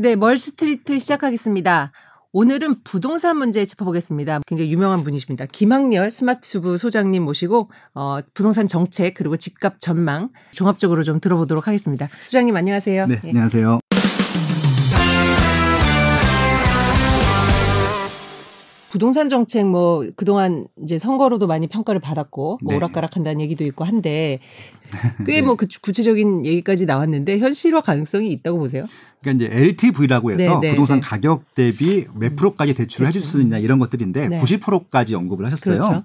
네, 멀스트리트 시작하겠습니다. 오늘은 부동산 문제 짚어보겠습니다. 굉장히 유명한 분이십니다. 김학렬 스마트주부 소장님 모시고 어, 부동산 정책 그리고 집값 전망 종합적으로 좀 들어보도록 하겠습니다. 소장님 안녕하세요. 네, 예. 안녕하세요. 부동산 정책 뭐 그동안 이제 선거로도 많이 평가를 받았고 뭐 네. 오락가락한다는 얘기도 있고 한데 꽤 네. 뭐그 구체적인 얘기까지 나왔는데 현실화 가능성이 있다고 보세요? 그러니까 이제 LTV라고 해서 네, 네, 부동산 네. 가격 대비 몇 프로까지 대출을 해줄 수 있냐 이런 것들인데 네. 90%까지 언급을 하셨어요. 그렇죠.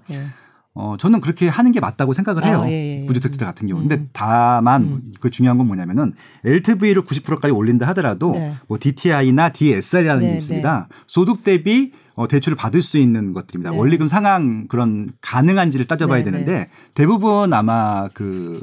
예. 어, 저는 그렇게 하는 게 맞다고 생각을 해요. 아, 예, 예. 무주택자 같은 경우. 근데 음. 다만 음. 그 중요한 건 뭐냐면은 LTV를 90%까지 올린다 하더라도 네. 뭐 DTI나 DSR이라는 네, 게 있습니다. 소득 대비 어, 대출을 받을 수 있는 것들입니다. 네. 원리금 상한 그런 가능한지를 따져봐야 네, 되는데 대부분 아마 그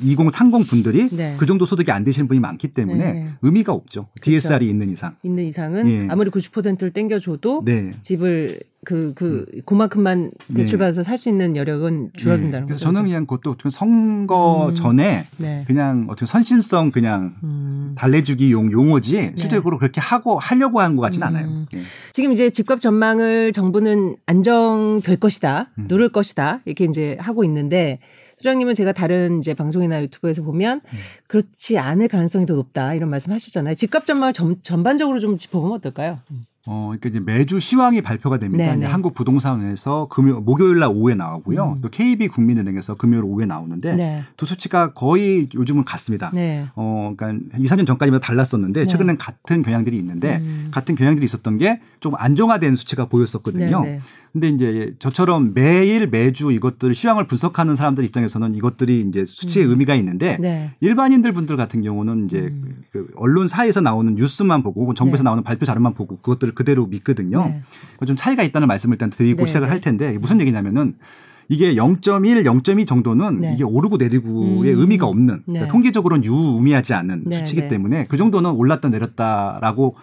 2030 분들이 네. 그 정도 소득이 안 되시는 분이 많기 때문에 네. 의미가 없죠. DSR이 있는 이상. 있는 이상은 예. 아무리 90%를 땡겨줘도 네. 집을 그, 그, 그만큼만 네. 대출받아서 살 수 있는 여력은 줄어든다는 네. 그래서 거죠. 저는 그냥 그것도 어떻게 선거 음. 전에 네. 그냥 어떻게 선심성 그냥 음. 달래주기 용 용어지 실제로 그렇게 하고 하려고 하는 것 같지는 음. 않아요. 예. 지금 이제 집값 전망을 정부는 안정될 것이다, 음. 누를 것이다 이렇게 이제 하고 있는데 소장님은 제가 다른 이제 방송이나 유튜브에서 보면 음. 그렇지 않을 가능성이 더 높다 이런 말씀 하셨잖아요. 집값 전망을 전, 전반적으로 좀 짚어보면 어떨까요? 어, 그러니까 이제 매주 시황이 발표가 됩니다. 네, 이제 네. 한국 부동산에서 금요 목요일 날 오후에 나오고요. 음. 또 KB 국민은행에서 금요일 오후에 나오는데 네, 두 수치가 거의 요즘은 같습니다. 네, 어, 그러니까 2, 3년 전까지보다 달랐었는데 네. 최근엔 같은 경향들이 있는데 음. 같은 경향들이 있었던 게 좀 안정화된 수치가 보였었거든요. 네, 네. 근데 이제 저처럼 매일 매주 이것들 시황을 분석하는 사람들 입장에서는 이것들이 이제 수치의 의미가 있는데 네. 일반인들 분들 같은 경우는 이제 음. 그 언론사에서 나오는 뉴스만 보고 혹은 정부에서 네. 나오는 발표 자료만 보고 그것들을 그대로 믿거든요. 네. 좀 차이가 있다는 말씀을 일단 드리고 네, 시작을 네. 할 텐데 무슨 얘기냐면은 이게 0.1, 0.2 정도는 네. 이게 오르고 내리고의 음. 의미가 없는 네. 그러니까 통계적으로는 유의미하지 않은 네, 수치이기 네. 때문에 그 정도는 올랐다 내렸다라고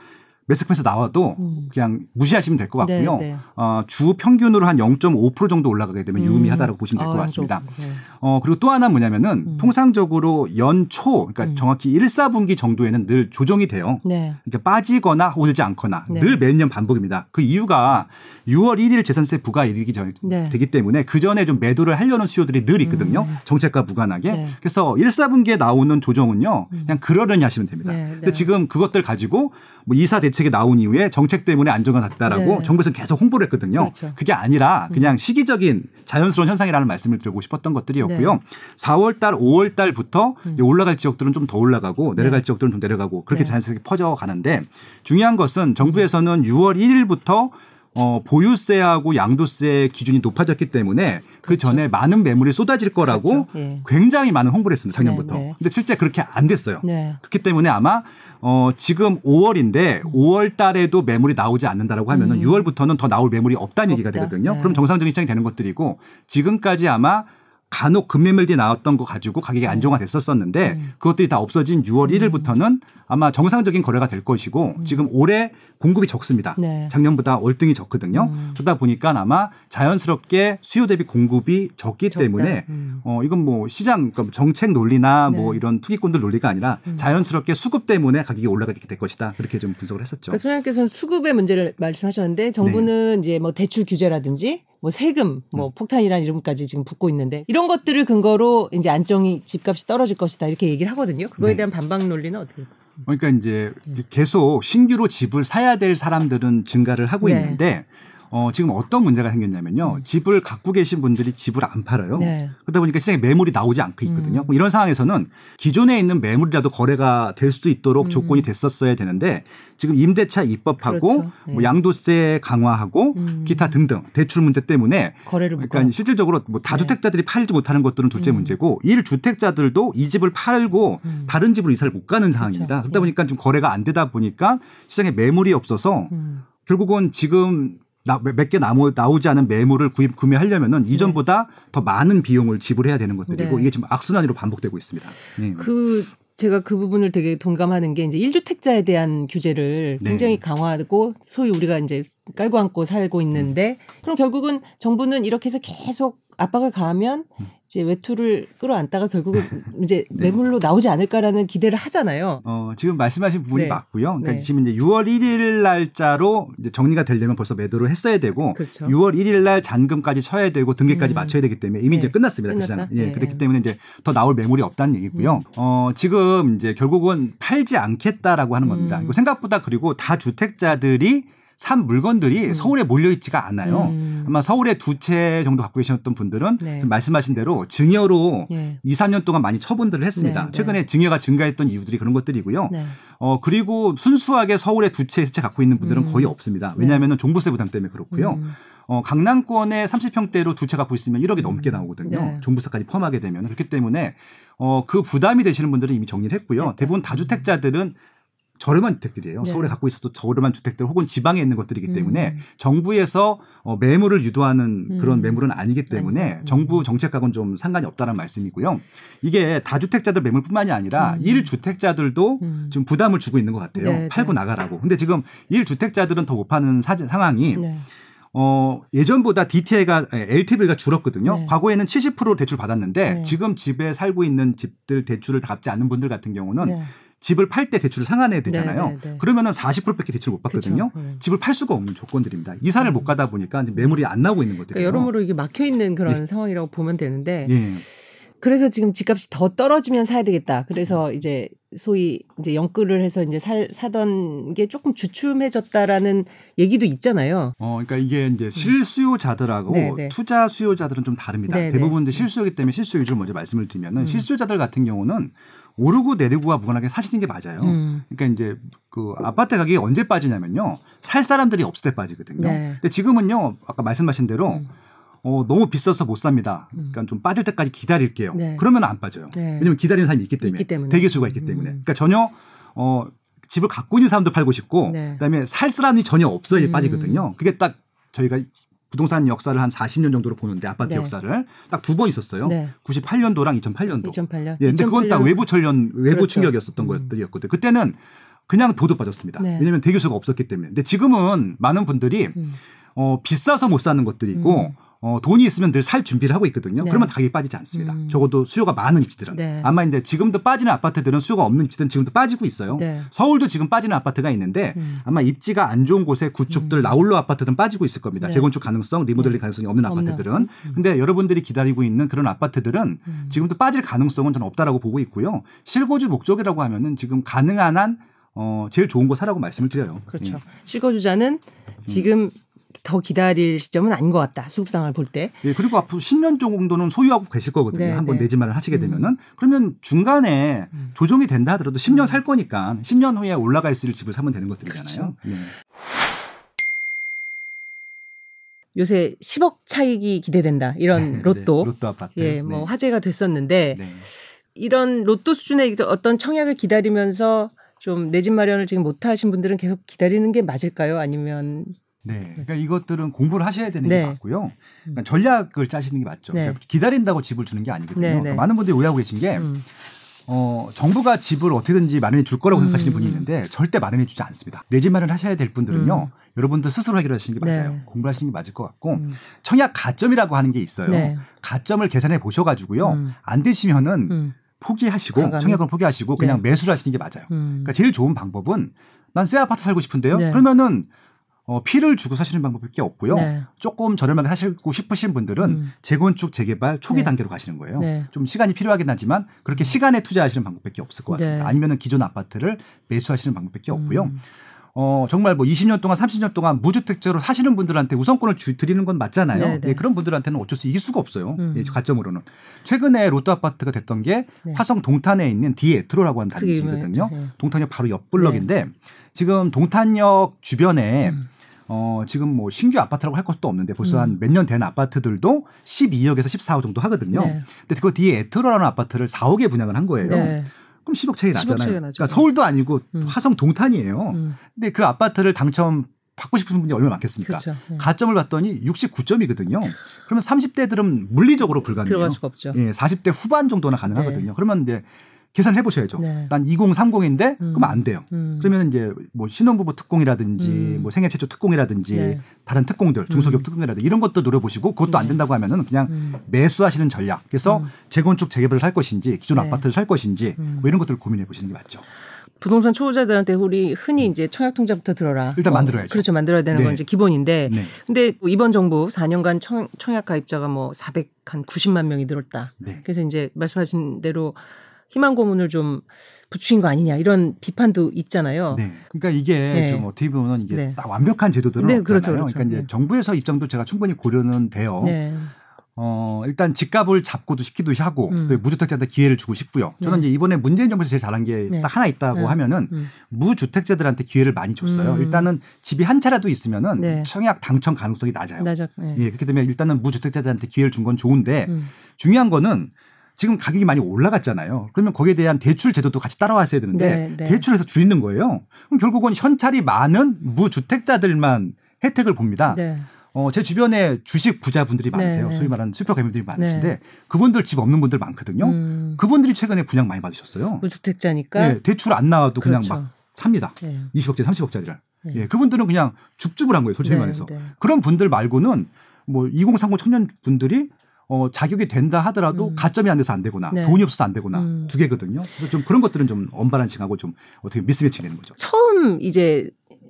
매스컴에서 나와도 음. 그냥 무시하시면 될 것 같고요. 네, 네. 어, 주 평균으로 한 0.5% 정도 올라가게 되면 음. 유의미하다고 보시면 될것 아, 같습니다. 네. 어, 그리고 또 하나 뭐냐면은 음. 통상적으로 연초, 그러니까 음. 정확히 1, 4분기 정도에는 늘 조정이 돼요. 네. 그러니까 빠지거나 오르지 않거나 네. 늘 매년 반복입니다. 그 이유가 6월 1일 재산세 부과일이기 전 네. 되기 때문에 그 전에 좀 매도를 하려는 수요들이 늘 있거든요. 음. 정책과 무관하게. 네. 그래서 1, 4분기에 나오는 조정은요. 음. 그냥 그러려니 하시면 됩니다. 네, 근데 네. 지금 그것들 가지고 뭐 이사 대책이 나온 이후에 정책 때문에 안정화 났다라고 네. 정부에서 계속 홍보를 했거든요. 그렇죠. 그게 아니라 그냥 시기적인 자연스러운 현상이라는 말씀을 드리고 싶었던 것들이 었고요. 네. 4월 달, 5월 달부터 음. 올라갈 지역들은 좀 더 올라가고 내려갈 네. 지역들은 좀 내려가고 그렇게 네. 자연스럽게 퍼져 가는데 중요한 것은 정부에서는 6월 1일부터 어, 보유세하고 양도세 기준이 높아졌기 때문에 그 그렇죠. 전에 많은 매물이 쏟아질 거라고 그렇죠. 예. 굉장히 많은 홍보를 했습니다. 작년부터. 네, 네. 근데 실제 그렇게 안 됐어요. 네. 그렇기 때문에 아마 어 지금 5월인데 5월 달에도 매물이 나오지 않는다라고 하면은 음. 6월부터는 더 나올 매물이 없다는 얘기가 없다. 되거든요. 네. 그럼 정상적인 시장이 되는 것들이고 지금까지 아마 간혹 금매물들이 나왔던 거 가지고 가격이 안정화됐었었는데 음. 그것들이 다 없어진 6월 1일부터는 아마 정상적인 거래가 될 것이고 지금 올해 공급이 적습니다. 음. 네. 작년보다 월등히 적거든요. 음. 그러다 보니까 아마 자연스럽게 수요 대비 공급이 적기 적다. 때문에 음. 어 이건 뭐 시장 그러니까 정책 논리나 뭐 네. 이런 투기꾼들 논리가 아니라 음. 자연스럽게 수급 때문에 가격이 올라가게 될 것이다. 그렇게 좀 분석을 했었죠. 그러니까 소장님께서는 수급의 문제를 말씀하셨는데 정부는 네. 이제 뭐 대출 규제라든지 뭐 세금, 뭐 음. 폭탄이라는 이름까지 지금 붙고 있는데 이런 것들을 근거로 이제 안정이 집값이 떨어질 것이다 이렇게 얘기를 하거든요. 그거에 네. 대한 반박 논리는 어떻게? 그러니까 이제 계속 신규로 집을 사야 될 사람들은 증가를 하고 네. 있는데 어, 지금 어떤 문제가 생겼냐면요. 집을 갖고 계신 분들이 집을 안 팔아요. 음. 네. 그러다 보니까 시장에 매물이 나오지 않고 있거든요. 음. 이런 상황에서는 기존에 있는 매물이라도 거래가 될수 있도록 음. 조건이 됐었어야 되는데 지금 임대차 입법하고 그렇죠. 네. 뭐 양도세 강화하고 음. 기타 등등 대출 문제 때문에 거래를 못 그러니까 실질적으로 뭐 다주택자들이 팔지 못하는 것들은 둘째 음. 문제고 일 주택자들도 이 집을 팔고 음. 다른 집으로 이사를 못 가는 상황입니다. 그렇죠. 그러다 보니까 좀 거래가 안 되다 보니까 시장에 매물이 없어서 음. 결국은 지금 몇 개 나오지 않은 매물을 구입 구매하려면은 이전보다 더 많은 비용을 지불해야 되는 것들이고 네. 이게 지금 악순환으로 반복되고 있습니다. 네. 그 제가 그 부분을 되게 동감하는 게 이제 1주택자에 대한 규제를 네. 굉장히 강화하고 소위 우리가 이제 깔고 안고 살고 있는데 그럼 결국은 정부는 이렇게 해서 계속 압박을 가하면 음. 이제 외투를 끌어안다가 결국은 이제 네. 매물로 나오지 않을까라는 기대를 하잖아요. 어, 지금 말씀하신 부분이 네. 맞고요. 그러니까 네. 지금 이제 6월 1일 날짜로 이제 정리가 되려면 벌써 매도를 했어야 되고 그렇죠. 6월 1일 날 잔금까지 쳐야 되고 등기까지 음. 맞춰야 되기 때문에 이미 네. 이제 끝났습니다. 그 끝났다? 시장. 예, 네. 그렇기 때문에 이제 더 나올 매물이 없다는 얘기고요. 음. 어, 지금 이제 결국은 팔지 않겠다라고 하는 겁니다. 음. 생각보다 그리고 다 주택자들이 산 물건들이 음. 서울에 몰려 있지가 않아요. 음. 아마 서울에 두 채 정도 갖고 계셨던 분들은 네. 말씀하신 대로 증여로 예. 2, 3년 동안 많이 처분들을 했습니다. 네, 네. 최근에 증여가 증가했던 이유들이 그런 것들이고요. 네. 어 그리고 순수하게 서울에 두 채, 세 채 갖고 있는 분들은 음. 거의 없습니다. 네. 왜냐하면 종부세 부담 때문에 그렇고요. 음. 어 강남권에 30평대로 두 채 갖고 있으면 1억이 넘게 나오거든요. 네. 종부세까지 포함하게 되면 그렇기 때문에 어 그 부담이 되시는 분들은 이미 정리를 했고요. 네. 대부분 다주택자들은 저렴한 주택들이에요. 네. 서울에 갖고 있어도 저렴한 주택들 혹은 지방에 있는 것들이기 때문에 음. 정부에서 어, 매물을 유도하는 그런 음. 매물은 아니기 때문에 음. 정부 정책하고는 좀 상관이 없다는 말씀이고요. 이게 다주택자들 매물뿐만이 아니라 음. 일 1주택자들도 음. 좀 부담을 주고 있는 것 같아요. 네, 팔고 네. 나가라고. 근데 지금 일 1주택자들은 더 못 파는 사, 상황이 네. 어, 예전보다 DTI가 LTV가 줄었거든요. 네. 과거에는 70% 대출 받았는데 네. 지금 집에 살고 있는 집들 대출을 갚지 않는 분들 같은 경우는 네. 집을 팔 때 대출을 상환해야 되잖아요. 네, 네, 네. 그러면은 40%밖에 대출 못 받거든요. 네. 집을 팔 수가 없는 조건들입니다. 이사를 못 가다 보니까 이제 매물이 안 나오고 있는 것들이에요. 그러니까 여러모로 이게 막혀 있는 그런 상황이라고 보면 되는데 예. 그래서 지금 집값이 더 떨어지면 사야 되겠다. 그래서 이제 소위 이제 연끌을 해서 이제 살, 사던 게 조금 주춤해졌다라는 얘기도 있잖아요. 어, 그러니까 이게 이제 실수요자들하고 음. 네, 네. 투자 수요자들은 좀 다릅니다. 네, 네. 대부분 이제 실수요기 때문에 실수요 위주로 먼저 말씀을 드리면은 음. 실수요자들 같은 경우는 오르고 내리고와 무관하게 사시는 게 맞아요. 음. 그러니까 이제 그 아파트 가격이 언제 빠지냐면요. 살 사람들이 없을 때 빠지거든요. 네. 근데 지금은요. 아까 말씀하신 대로 음. 어, 너무 비싸서 못 삽니다. 그러니까 좀 빠질 때까지 기다릴게요. 네. 그러면 안 빠져요. 네. 왜냐면 기다리는 사람이 있기 때문에. 있기 때문에. 대기수가 있기 음. 때문에. 그러니까 전혀 어, 집을 갖고 있는 사람도 팔고 싶고 네. 그다음에 살 사람이 전혀 없어야 음. 빠지거든요. 그게 딱 저희가 부동산 역사를 한 40년 정도로 보는데 아파트 네. 역사를 딱 두 번 있었어요. 네. 98년도랑 2008년도. 2008년. 예, 근데 그건 딱 외부 철련, 외부 그렇죠. 충격이었었던 음. 것들이었거든요. 그때는 그냥 도도 빠졌습니다. 네. 왜냐하면 대기수가 없었기 때문에. 근데 지금은 많은 분들이 음. 어, 비싸서 못 사는 것들이 있고 음. 어, 돈이 있으면 늘 살 준비를 하고 있거든요. 네. 그러면 가격이 빠지지 않습니다. 음. 적어도 수요가 많은 입지들은. 네. 아마 이제 지금도 빠지는 아파트들은 수요가 없는 입지들은 지금도 빠지고 있어요. 네. 서울도 지금 빠지는 아파트가 있는데 음. 아마 입지가 안 좋은 곳에 구축들 나홀로 아파트들은 빠지고 있을 겁니다. 네. 재건축 가능성, 리모델링 가능성이 없는 없는. 아파트들은. 음. 근데 여러분들이 기다리고 있는 그런 아파트들은 음. 지금도 빠질 가능성은 저는 없다라고 보고 있고요. 실거주 목적이라고 하면은 지금 가능한 한 어, 제일 좋은 거 사라고 말씀을 드려요. 그렇죠. 예. 실거주자는 지금 더 기다릴 시점은 아닌 것 같다. 수급상을 볼 때. 예, 그리고 앞으로 10년 정도는 소유하고 계실 거거든요. 네, 한번 네. 내 집만을 하시게 음. 되면은 그러면 중간에 음. 조정이 된다 하더라도 10년 살 거니까 10년 후에 올라가 있을 집을 사면 되는 것들이잖아요. 그렇죠. 네. 요새 10억 차익이 기대된다. 이런 네, 로또. 로또 아파트. 예, 뭐 네. 화제가 됐었는데 네. 이런 로또 수준의 어떤 청약을 기다리면서 좀 내 집 마련을 지금 못 하신 분들은 계속 기다리는 게 맞을까요? 아니면 네. 그러니까 이것들은 공부를 하셔야 되는 네. 게 맞고요. 그러니까 전략을 짜시는 게 맞죠. 네. 그러니까 기다린다고 집을 주는 게 아니거든요. 네, 네. 그러니까 많은 분들이 오해하고 계신 게 음, 어, 정부가 집을 어떻게든지 마련해 줄 거라고 음. 생각하시는 분이 있는데 절대 마련해 주지 않습니다. 내 집 마련 하셔야 될 분들은요. 음. 여러분들 스스로 해결하시는 게 맞아요. 네. 공부하시는 게 맞을 것 같고 음. 청약 가점이라고 하는 게 있어요. 네. 가점을 계산해 보셔가지고요. 음. 안 되시면은 음, 포기하시고 과감히? 청약을 포기하시고 그냥 네. 매수를 하시는 게 맞아요. 음. 그러니까 제일 좋은 방법은 난 새 아파트 살고 싶은데요. 네. 그러면은 어, 피를 주고 사시는 방법밖에 없고요. 네. 조금 저렴하게 사시고 싶으신 분들은 음. 재건축 재개발 초기 네. 단계로 가시는 거예요. 네. 좀 시간이 필요하긴 하지만 그렇게 시간에 투자하시는 방법밖에 없을 것 같습니다. 네. 아니면은 기존 아파트를 매수하시는 방법밖에 없고요. 음. 어, 정말 뭐 20년 동안 30년 동안 무주택자로 사시는 분들한테 우선권을 주, 드리는 건 맞잖아요. 네, 네. 예, 그런 분들한테는 어쩔 수 이길 수가 없어요. 음. 예, 가점으로는. 최근에 로또 아파트가 됐던 게 네. 화성 동탄에 있는 디에트르라고 하는 단지거든요. 동탄역 바로 옆 블럭인데 지금 동탄역 주변에 음. 어, 지금 뭐 신규 아파트라고 할 것도 없는데 벌써 음. 한몇 년 된 아파트들도 12억에서 14억 정도 하거든요. 네. 근데 그 디에트르라는 아파트를 4억에 분양을 한 거예요. 네. 그럼 10억 차이 10억 나잖아요. 그러니까 서울도 아니고 음. 화성 동탄이에요. 음. 근데 그 아파트를 당첨 받고 싶은 분이 얼마나 많겠습니까? 그렇죠. 네. 가점을 봤더니 69점이거든요. 그러면 30대들은 물리적으로 불가능해요. 들어갈 수가 없죠. 예, 40대 후반 정도나 가능하거든요. 네. 그러면 이제 계산해 보셔야죠. 네. 난 2030인데 음. 그러면 안 돼요. 음. 그러면 이제 뭐 신혼부부 특공이라든지 음. 뭐 생애 최초 특공이라든지 네. 다른 특공들 중소기업 특공이라든지 이런 것도 노려보시고 그것도 안 된다고 하면은 그냥 음. 매수하시는 전략. 그래서 음. 재건축 재개발을 살 것인지 기존 네. 아파트를 살 것인지 음. 뭐 이런 것들을 고민해 보시는 게 맞죠. 부동산 초보자들한테 우리 흔히 이제 청약 통장부터 들어라. 일단 만들어야죠. 그렇죠. 만들어야 되는 네. 건 이제 기본인데. 네. 근데 뭐 이번 정부 4년간 청, 청약 가입자가 뭐 400 한 90만 명이 늘었다. 네. 그래서 이제 말씀하신 대로 희망 고문을 좀 부추긴 거 아니냐 이런 비판도 있잖아요. 네. 그러니까 이게 네. 좀 어떻게 보면 이게 네. 딱 완벽한 제도들은 네, 없잖아요. 그렇죠, 그렇죠. 러니까 이제 네. 정부에서 입장도 제가 충분히 고려는 돼요. 네. 어, 일단 집값을 잡고도 싶기도 하고 음. 또 무주택자한테 기회를 주고 싶고요. 저는 네. 이제 이번에 문재인 정부에서 제일 잘한 게딱 네. 하나 있다고 네. 하면은 음. 무주택자들한테 기회를 많이 줬어요. 음. 일단은 집이 한 차라도 있으면은 네. 청약 당첨 가능성이 낮아요. 네. 예, 그렇게 되면 일단은 무주택자들한테 기회를 준 건 좋은데 음. 중요한 거는 지금 가격이 많이 올라갔잖아요. 그러면 거기에 대한 대출 제도도 같이 따라왔어야 되는데 네, 네. 대출해서 줄이는 거예요. 그럼 결국은 현찰이 많은 무주택자들만 혜택을 봅니다. 네. 어, 제 주변에 주식 부자분들이 많으세요. 네, 네. 소위 말하는 슈퍼 개미들이 많으신데 그분들 집 없는 분들 많거든요. 음. 그분들이 최근에 분양 많이 받으셨어요. 무주택자니까. 네, 대출 안 나와도 그냥 그렇죠. 막 삽니다. 네. 20억짜리, 30억짜리를. 네. 예, 그분들은 그냥 죽죽을 한 거예요. 솔직히 네, 말해서. 네. 그런 분들 말고는 뭐 2030 청년 분들이 어, 자격이 된다 하더라도 음. 가점이 안 돼서 안 되거나 네. 돈이 없어서 안 되거나 음. 두 개거든요. 그래서 좀 그런 것들은 좀 언바란싱하고 좀 어떻게 미스매치 되는 거죠. 처음 이제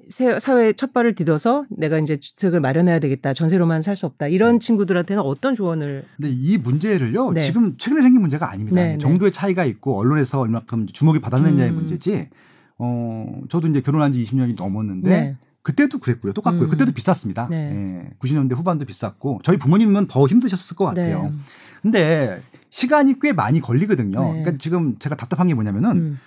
세- 사회에 첫 발을 디뎌서 내가 이제 주택을 마련해야 되겠다. 전세로만 살 수 없다. 이런 친구들한테는 어떤 조언을 근데 이 문제를요 네. 지금 최근에 생긴 문제가 아닙니다. 네, 네. 정도의 차이가 있고 언론에서 얼마큼 주목이 받았느냐의 음. 문제지. 어 저도 이제 결혼한 지 20년이 넘었는데 네. 그때도 그랬고요. 똑같고요. 음. 그때도 비쌌습니다. 네. 예, 90년대 후반도 비쌌고 저희 부모님은 더 힘드셨을 것 같아요. 네. 근데 시간이 꽤 많이 걸리거든요. 네. 그러니까 지금 제가 답답한 게 뭐냐면은 음.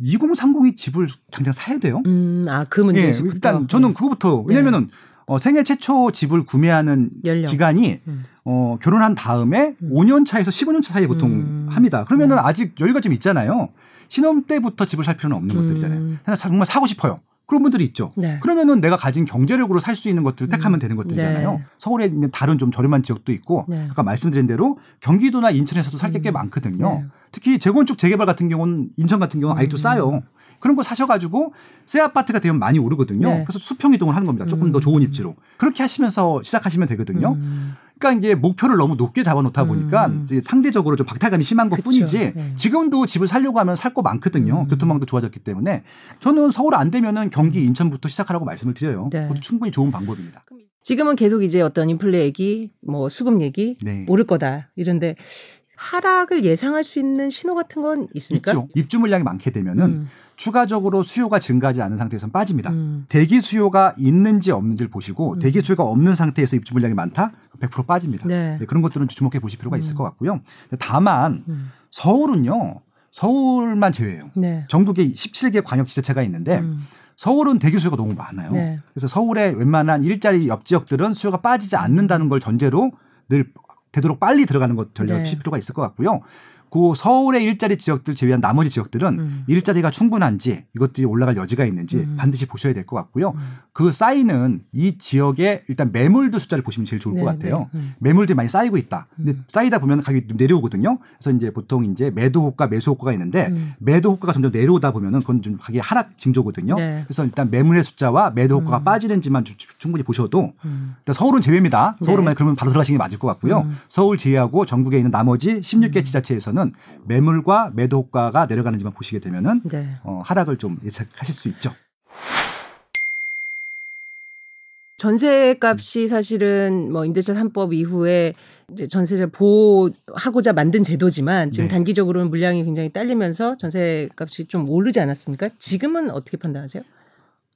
2030이 집을 당장 사야 돼요. 음, 아, 그 예, 문제에서 일단 저는 그거부터 왜냐면은 어, 생애 최초 집을 구매하는 연령. 기간이 음. 어, 결혼한 다음에 음. 5년 차에서 15년 차 사이에 보통 음. 합니다. 그러면은 네. 아직 여유가 좀 있잖아요. 신혼 때부터 집을 살 필요는 없는 음. 것들이잖아요. 정말 사고 싶어요. 그런 분들이 있죠. 네. 그러면은 내가 가진 경제력으로 살 수 있는 것들을 택하면 음. 되는 것들이잖아요. 네. 서울에 있는 다른 좀 저렴한 지역도 있고 네. 아까 말씀드린 대로 경기도나 인천에서도 살 게꽤 음. 많거든요. 네. 특히 재건축 재개발 같은 경우는 인천 같은 경우는 아직도 음. 싸요. 그런 거 사셔가지고 새 아파트가 되면 많이 오르거든요. 네. 그래서 수평 이동을 하는 겁니다. 조금 음. 더 좋은 입지로. 그렇게 하시면서 시작하시면 되거든요. 음. 그러니까 이게 목표를 너무 높게 잡아놓다 보니까 음. 이제 상대적으로 좀 박탈감이 심한 것 그쵸. 뿐이지 네. 지금도 집을 살려고 하면 살 거 많거든요. 음. 교통망도 좋아졌기 때문에 저는 서울 안 되면은 경기 인천부터 시작하라고 말씀을 드려요. 네. 그것도 충분히 좋은 방법입니다. 지금은 계속 이제 어떤 인플레 얘기, 뭐 수급 얘기 네. 오를 거다. 이런데 하락을 예상할 수 있는 신호 같은 건 있습니까? 있죠. 입주 물량이 많게 되면은 음. 추가적으로 수요가 증가하지 않은 상태에서는 빠집니다. 음. 대기 수요가 있는지 없는지를 보시고 음. 대기 수요가 없는 상태에서 입주 물량이 많다? 100% 빠집니다. 네. 네, 그런 것들은 주목해 보실 필요가 있을 음. 것 같고요. 다만 음. 서울은요. 서울만 제외예요. 네. 전국에 17개 광역 지자체가 있는데 음. 서울은 대기 수요가 너무 많아요. 네. 그래서 서울의 웬만한 일자리 옆 지역들은 수요가 빠지지 않는다는 걸 전제로 늘 되도록 빨리 들어가는 것 전략을 네. 필요가 있을 것 같고요. 그 서울의 일자리 지역들 제외한 나머지 지역들은 음. 일자리가 충분한지 이것들이 올라갈 여지가 있는지 음. 반드시 보셔야 될 것 같고요. 음. 그 쌓이는 이 지역의 일단 매물도 숫자를 보시면 제일 좋을 네, 것 같아요. 네. 음. 매물들이 많이 쌓이고 있다. 근데 음. 쌓이다 보면 가격이 좀 내려오거든요. 그래서 이제 보통 이제 매도 호가, 매수 호가가 있는데 음. 매도 호가가 점점 내려오다 보면은 그건 좀 가격이 하락 징조거든요. 네. 그래서 일단 매물의 숫자와 매도 호가가 음. 빠지는지만 좀 충분히 보셔도 음. 일단 서울은 제외입니다. 서울은 네. 만약 그러면 바로 들어가시는 게 맞을 것 같고요. 음. 서울 제외하고 전국에 있는 나머지 16개 지자체에서는 매물과 매도 호가가 내려가는지만 보시게 되면은 네. 어, 하락을 좀 예측하실 수 있죠. 전세 값이 사실은 뭐 임대차 3법 이후에 전세를 보호하고자 만든 제도지만 지금 네. 단기적으로는 물량이 굉장히 딸리면서 전세 값이 좀 오르지 않았습니까? 지금은 어떻게 판단하세요?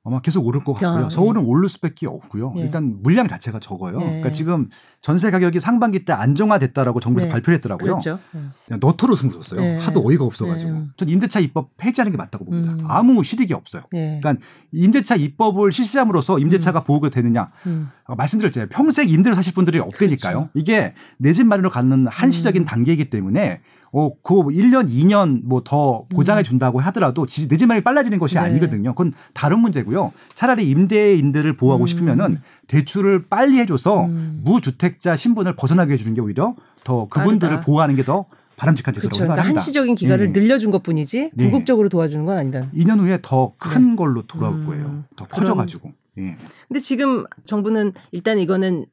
아마 계속 오를 것 같고요. 아, 서울은 오를 수밖에 없고요. 예. 일단 물량 자체가 적어요. 예. 그러니까 지금 전세 가격이 상반기 때 안정화됐다라고 정부에서 네. 발표를 했더라고요. 그렇죠. 네. 그냥 너토로 썼어요. 네. 하도 어이가 없어가지고. 네. 전 임대차 입법 폐지하는 게 맞다고 봅니다. 음. 아무 실익이 없어요. 네. 그러니까 임대차 입법을 실시함으로써 임대차가 보호가 되느냐 음. 어, 말씀드렸잖아요. 평생 임대로 사실 분들이 없다니까요. 그렇죠. 이게 내 집 마련으로 가는 한시적인 음. 단계이기 때문에 어, 그 1년, 2년 뭐 더 보장해 준다고 하더라도 내집 마련이 빨라지는 것이 음. 네. 아니거든요. 그건 다른 문제고요. 차라리 임대인들을 보호하고 음. 싶으면은 대출을 빨리 해줘서 음. 무주택자 신분을 벗어나게 해주는 게 오히려 더 그분들을 빠르다. 보호하는 게 더 바람직한 제도라고 그렇죠. 그러니까 생각합니다. 한시적인 기간을 예. 늘려준 것뿐이지 네. 궁극적으로 도와주는 건 아니다. 2년 후에 더 큰 걸로 돌아올 음, 거예요. 더 그런- 커져가지고. 예. 근데 지금 정부는 일단 이거는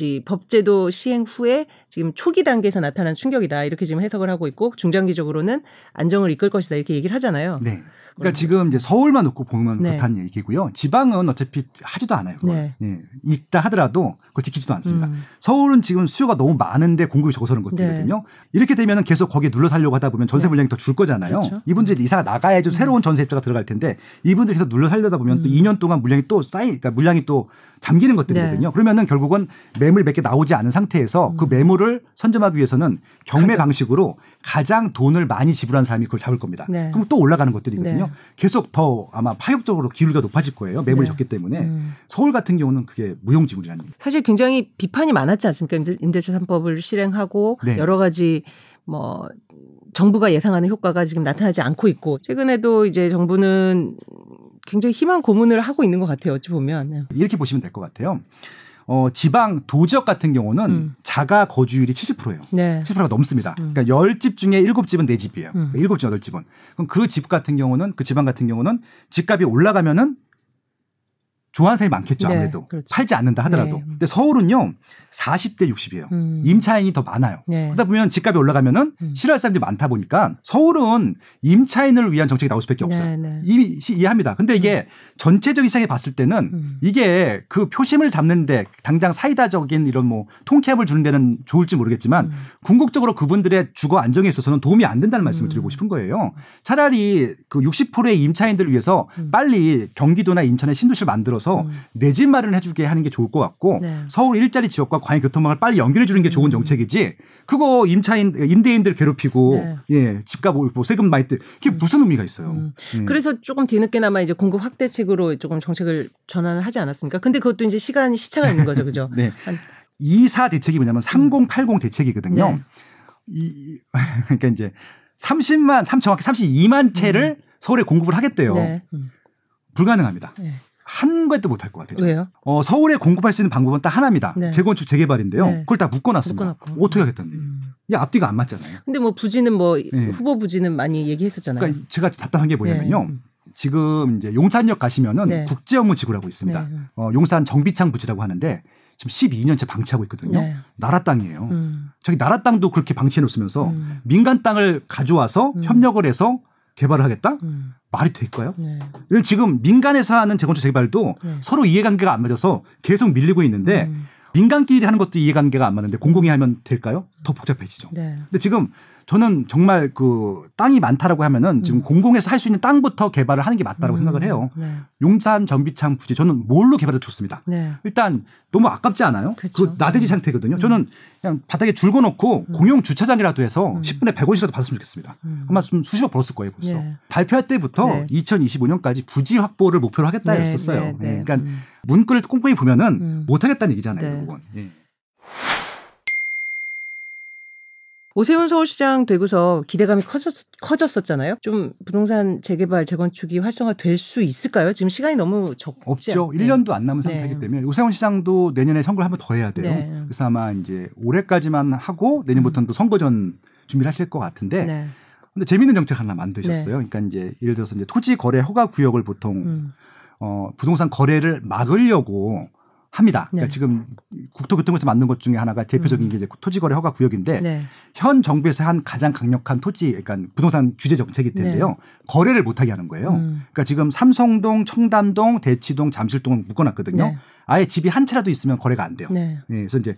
이 법제도 시행 후에 지금 초기 단계에서 나타난 충격이다 이렇게 지금 해석을 하고 있고 중장기적으로는 안정을 이끌 것이다 이렇게 얘기를 하잖아요. 네. 그러니까 지금 이제 서울만 놓고 보면 네. 그렇다는 얘기고요. 지방은 어차피 하지도 않아요. 그걸. 네. 예. 있다 하더라도 그걸 지키지도 않습니다. 음. 서울은 지금 수요가 너무 많은데 공급이 적어서 그런 것들이거든요. 이렇게 되면 계속 거기에 눌러 살려고 하다 보면 전세 네. 물량이 더 줄 거잖아요. 그렇죠. 이분들이 이사가 나가야죠. 새로운 전세입자가 들어갈 텐데 이분들이 계속 눌러 살려다 보면 또 음. 2년 동안 물량이 또 쌓이, 그러니까 물량이 또 잠기는 것들이거든요. 네. 그러면은 결국은 매물 몇 개 나오지 않은 상태에서 그 매물을 선점하기 위해서는 경매 방식으로 가장 돈을 많이 지불한 사람이 그걸 잡을 겁니다. 네. 그럼 또 올라가는 것들이거든요. 네. 계속 더 아마 파격적으로 기울기가 높아질 거예요. 매물이 네. 적기 때문에 음. 서울 같은 경우는 그게 무용지물이라는 얘기. 사실 굉장히 비판이 많았지 않습니까? 임대- 임대차 3법을 실행하고 네. 여러 가지 뭐 정부가 예상하는 효과가 지금 나타나지 않고 있고 최근에도 이제 정부는 굉장히 희망 고문을 하고 있는 것 같아요. 어찌 보면. 네. 이렇게 보시면 될 것 같아요. 어, 지방 도지역 같은 경우는 음. 자가 거주율이 70%예요. 네. 70%가 넘습니다. 음. 그러니까 10집 중에 7집은 내 집이에요. 음. 그러니까 7집, 8집은. 그럼 그 집 같은 경우는 그 지방 같은 경우는 집값이 올라가면은 좋아하는 사람이 많겠죠. 네, 아무래도. 그렇죠. 팔지 않는다 하더라도. 네. 근데 서울은요. 40대 60이에요. 음. 임차인이 더 많아요. 네. 그러다 보면 집값이 올라가면은 음. 싫어할 사람들이 많다 보니까 서울은 임차인을 위한 정책이 나올 수밖에 없어요. 네, 네. 이미 시- 이해합니다. 근데 이게 전체적인 시장에 봤을 때는 음. 이게 그 표심을 잡는데 당장 사이다적인 이런 뭐 통캡을 주는 데는 좋을지 모르겠지만 음. 궁극적으로 그분들의 주거 안정에 있어서는 도움이 안 된다는 말씀을 음. 드리고 싶은 거예요. 차라리 그 60%의 임차인들을 위해서 음. 빨리 경기도나 인천에 신도시를 만들어서 음. 내집 마련을 해주게 하는 게 좋을 것 같고 네. 서울 일자리 지역과 광해 교통망을 빨리 연결해 주는 게 좋은 음. 정책이지 그거 임차인 임대인들 괴롭히고 네. 예 집값 뭐 세금 많이 뜨 그게 무슨 의미가 있어요. 음. 예. 그래서 조금 뒤늦게나마 이제 공급 확대책으로 조금 정책을 전환을 하지 않았습니까? 근데 그것도 이제 시간 시차가 있는 거죠, 그죠? 네. 한- 이사 대책이 뭐냐면 3080 대책이거든요. 네. 이 그러니까 이제 30만 3 정확히 32만 채를 서울에 공급을 하겠대요. 네. 음. 불가능합니다. 네. 한 것도 못할 것 같아요. 왜요? 어, 서울에 공급할 수 있는 방법은 딱 하나입니다. 네. 재건축 재개발인데요. 네. 그걸 다 묶어놨습니다. 묶어놨고. 어떻게 하겠다는 얘기. 음. 이게 앞뒤가 안 맞잖아요. 근데 뭐 부지는 뭐 네. 후보 부지는 많이 얘기했었잖아요. 그러니까 제가 답답한 게 뭐냐면요. 네. 지금 이제 용산역 가시면은 네. 국제업무 지구라고 있습니다. 네. 어, 용산 정비창 부지라고 하는데 지금 12년째 방치하고 있거든요. 네. 나라 땅이에요. 음. 저기 나라 땅도 그렇게 방치해 놓으면서 음. 민간 땅을 가져와서 음. 협력을 해서 개발을 하겠다? 음. 말이 될까요? 네. 지금 민간에서 하는 재건축 재개발도 네. 서로 이해관계가 안 맞아서 계속 밀리고 있는데 음. 민간끼리 하는 것도 이해관계가 안 맞는데 공공이 하면 될까요? 더 복잡해지죠. 네. 근데 지금 저는 정말 그 땅이 많다라고 하면은 지금 음. 공공에서 할 수 있는 땅부터 개발을 하는 게 맞다라고 음. 생각을 해요. 네. 용산 전비창 부지 저는 뭘로 개발해도 좋습니다. 네. 일단 너무 아깝지 않아요? 그쵸. 그 나대지 상태거든요. 음. 저는 그냥 바닥에 줄거 놓고 공용 주차장이라도 해서 음. 10분에 100원씩라도 받았으면 좋겠습니다. 음. 아마 좀 수십억 벌었을 거예요, 벌써. 네. 발표할 때부터 네. 2025년까지 부지 확보를 목표로 하겠다 네, 했었어요. 네, 네. 예, 그러니까 음. 문구를 꼼꼼히 보면은 음. 못 하겠다는 얘기잖아요, 네. 그건. 예. 오세훈 서울시장 되고서 기대감이 커졌, 커졌었잖아요. 좀 부동산 재개발, 재건축이 활성화될 수 있을까요? 지금 시간이 너무 적지 없죠. 않- 1년도 안 남은 네. 상태이기 때문에 오세훈 시장도 내년에 선거를 한번 더 해야 돼요. 네. 그래서 아마 이제 올해까지만 하고 내년부터는 또 선거전 준비를 하실 것 같은데 네. 근데 재밌는 정책 하나 만드셨어요. 그러니까 이제 예를 들어서 이제 토지 거래 허가 구역을 보통 음. 어, 부동산 거래를 막으려고 합니다. 그러니까 네. 지금 국토교통부에서 만든 것 중에 하나가 대표적인 게 이제 토지 거래 허가 구역인데 네. 현 정부에서 한 가장 강력한 토지, 그러니까 부동산 규제 정책일 텐데요. 거래를 못하게 하는 거예요. 네. 음. 그러니까 지금 삼성동, 청담동, 대치동, 잠실동을 묶어놨거든요. 네. 아예 집이 한 채라도 있으면 거래가 안 돼요. 네. 예, 그래서 이제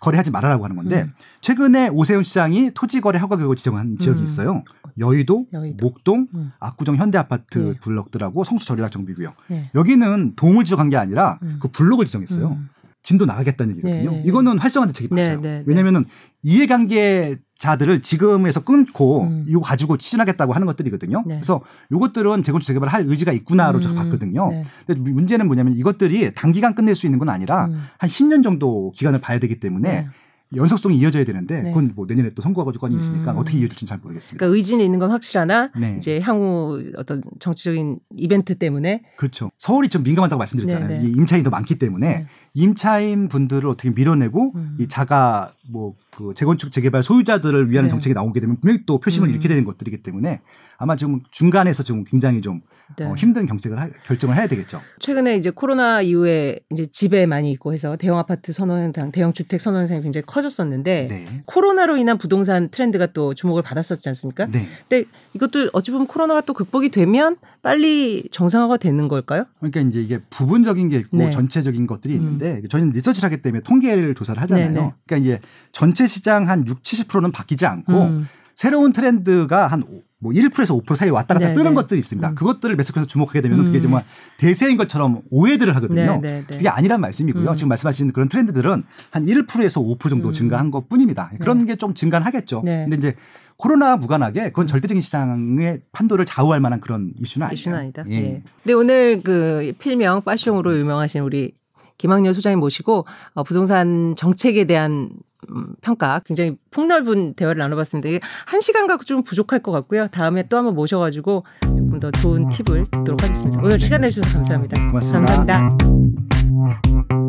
거래하지 말아라고 하는 건데 음. 최근에 오세훈 시장이 토지 거래 허가 구역을 지정한 지역이 음. 있어요. 여의도, 여의도. 목동, 음. 압구정 현대아파트 네. 블럭들하고 성수 전략 정비구역. 네. 여기는 동을 지정한 게 아니라 음. 그 블록을 지정했어요. 음. 진도 나가겠다는 얘기거든요. 네, 네. 이거는 활성화 대책이 네, 맞아요. 네, 네. 왜냐면은 이해관계 자들을 지금에서 끊고 음. 이거 가지고 추진하겠다고 하는 것들이거든요. 네. 그래서 이것들은 재건축 재개발을 할 의지가 있구나로 제가 음. 봤거든요. 네. 근데 문제는 뭐냐면 이것들이 단기간 끝낼 수 있는 건 아니라 음. 한 10년 정도 기간을 봐야 되기 때문에 네. 연속성이 이어져야 되는데 네. 그건 뭐 내년에 또 선거 과정이 있으니까 음. 어떻게 이어질지는 잘 모르겠습니다. 그러니까 의지는 있는 건 확실하나 네. 이제 향후 어떤 정치적인 이벤트 때문에 그렇죠. 서울이 좀 민감하다고 말씀드렸잖아요. 네, 임차인이 더 많기 때문에 네. 임차인 분들을 어떻게 밀어내고 음. 이 자가 뭐 그 재건축 재개발 소유자들을 위한 네. 정책이 나오게 되면 분명히 또 표심을 음. 잃게 되는 것들이기 때문에 아마 지금 중간에서 좀 굉장히 좀 네. 어, 힘든 경쟁을 하- 결정을 해야 되겠죠. 최근에 이제 코로나 이후에 이제 집에 많이 있고 해서 대형 아파트 선호 현상, 대형 주택 선호 현상이 굉장히 커졌었는데 네. 코로나로 인한 부동산 트렌드가 또 주목을 받았었지 않습니까? 네. 근데 이것도 어찌 보면 코로나가 또 극복이 되면 빨리 정상화가 되는 걸까요? 그러니까 이제 이게 부분적인 게 있고 네. 음. 전체적인 것들이 있는데 저희는 리서치를 하기 때문에 통계를 조사를 하잖아요. 네, 네. 그러니까 이게 전체 시장 한 6, 70%는 바뀌지 않고 음. 새로운 트렌드가 한 뭐 1%에서 5% 사이 왔다 갔다 네, 뜨는 네. 것들이 있습니다. 음. 그것들을 매석해서 주목하게 되면 그게 음. 정말 대세인 것처럼 오해들을 하거든요. 네, 네, 네. 그게 아니란 말씀이고요. 음. 지금 말씀하신 그런 트렌드들은 한 1%에서 5% 정도 음. 증가한 것 뿐입니다. 그런 게좀 증가는 하겠죠. 네. 근데 이제 코로나 무관하게 그건 절대적인 시장의 판도를 좌우할 만한 그런 이슈는 아니에요. 이슈는 아니다. 예. 예. 근데 오늘 그 필명 빠숑으로 유명하신 우리 김학렬 소장님 모시고 어, 부동산 정책에 대한 음, 평가 굉장히 폭넓은 대화를 나눠봤습니다. 이게 한 시간 갖고 좀 부족할 것 같고요. 다음에 또 한번 모셔가지고 조금 더 좋은 팁을 듣도록 하겠습니다. 오늘 시간 내주셔서 감사합니다. 고맙습니다. 감사합니다.